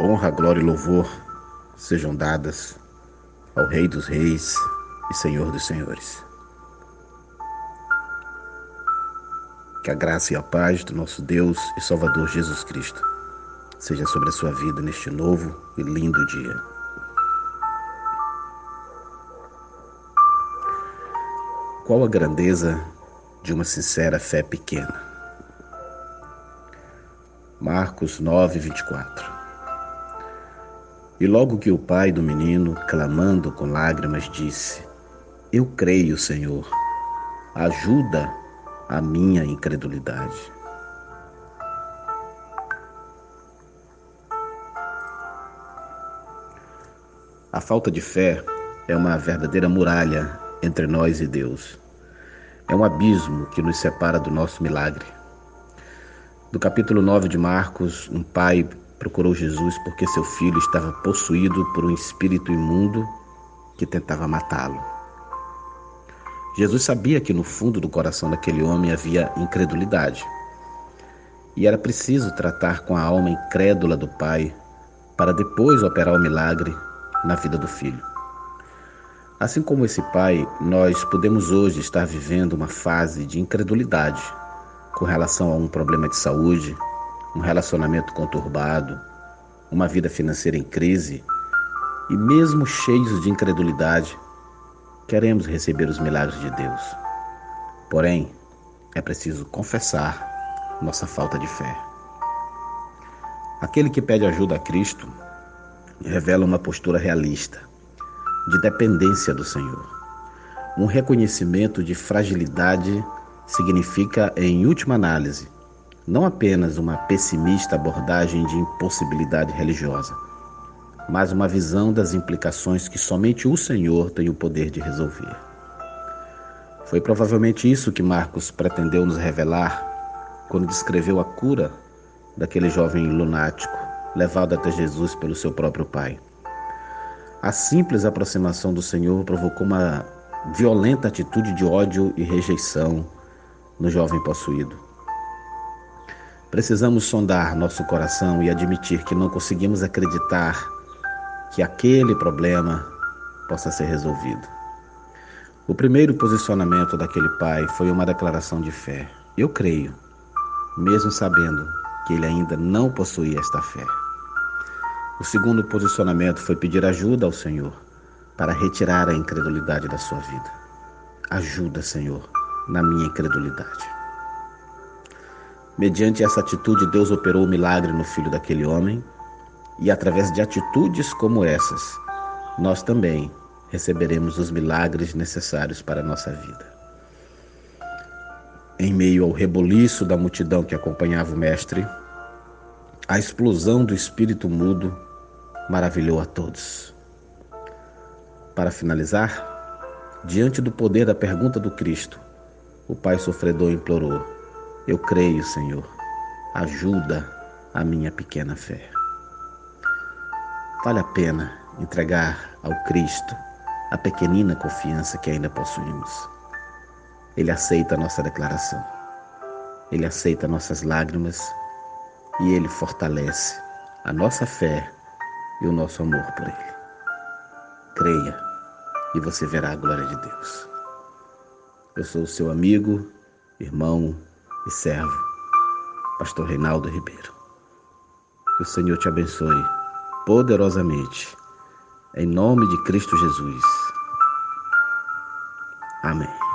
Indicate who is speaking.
Speaker 1: honra, glória e louvor sejam dadas ao Rei dos Reis e Senhor dos Senhores. Que a graça e a paz do nosso Deus e Salvador Jesus Cristo seja sobre a sua vida neste novo e lindo dia. Qual a grandeza de uma sincera fé pequena? Marcos 9, 24 E logo que o pai do menino, clamando com lágrimas, disse: Eu creio, Senhor, ajuda a minha incredulidade. A falta de fé é uma verdadeira muralha entre nós e Deus. É um abismo que nos separa do nosso milagre. No capítulo 9 de Marcos, um pai procurou Jesus porque seu filho estava possuído por um espírito imundo que tentava matá-lo. Jesus sabia que no fundo do coração daquele homem havia incredulidade. E era preciso tratar com a alma incrédula do pai para depois operar o milagre na vida do filho. Assim como esse pai, nós podemos hoje estar vivendo uma fase de incredulidade com relação a um problema de saúde, um relacionamento conturbado, uma vida financeira em crise e, mesmo cheios de incredulidade, queremos receber os milagres de Deus. Porém, é preciso confessar nossa falta de fé. Aquele que pede ajuda a Cristo revela uma postura realista, de dependência do Senhor. Um reconhecimento de fragilidade significa, em última análise, não apenas uma pessimista abordagem de impossibilidade religiosa, mas uma visão das implicações que somente o Senhor tem o poder de resolver. Foi provavelmente isso que Marcos pretendeu nos revelar quando descreveu a cura daquele jovem lunático levado até Jesus pelo seu próprio pai. A simples aproximação do Senhor provocou uma violenta atitude de ódio e rejeição no jovem possuído. Precisamos sondar nosso coração e admitir que não conseguimos acreditar que aquele problema possa ser resolvido. O primeiro posicionamento daquele pai foi uma declaração de fé. Eu creio, mesmo sabendo que ele ainda não possuía esta fé. O segundo posicionamento foi pedir ajuda ao Senhor para retirar a incredulidade da sua vida. Ajuda, Senhor, na minha incredulidade. Mediante essa atitude, Deus operou o milagre no filho daquele homem, e através de atitudes como essas, nós também receberemos os milagres necessários para a nossa vida. Em meio ao reboliço da multidão que acompanhava o Mestre, a explosão do espírito mudo maravilhou a todos. Para finalizar, diante do poder da pergunta do Cristo, o pai sofredor implorou: Eu creio, Senhor, ajuda a minha pequena fé. Vale a pena entregar ao Cristo a pequenina confiança que ainda possuímos. Ele aceita a nossa declaração, ele aceita nossas lágrimas e ele fortalece a nossa fé e o nosso amor por ele. Creia e você verá a glória de Deus. Eu sou o seu amigo, irmão e servo, Pastor Reinaldo Ribeiro. Que o Senhor te abençoe poderosamente, em nome de Cristo Jesus. Amém.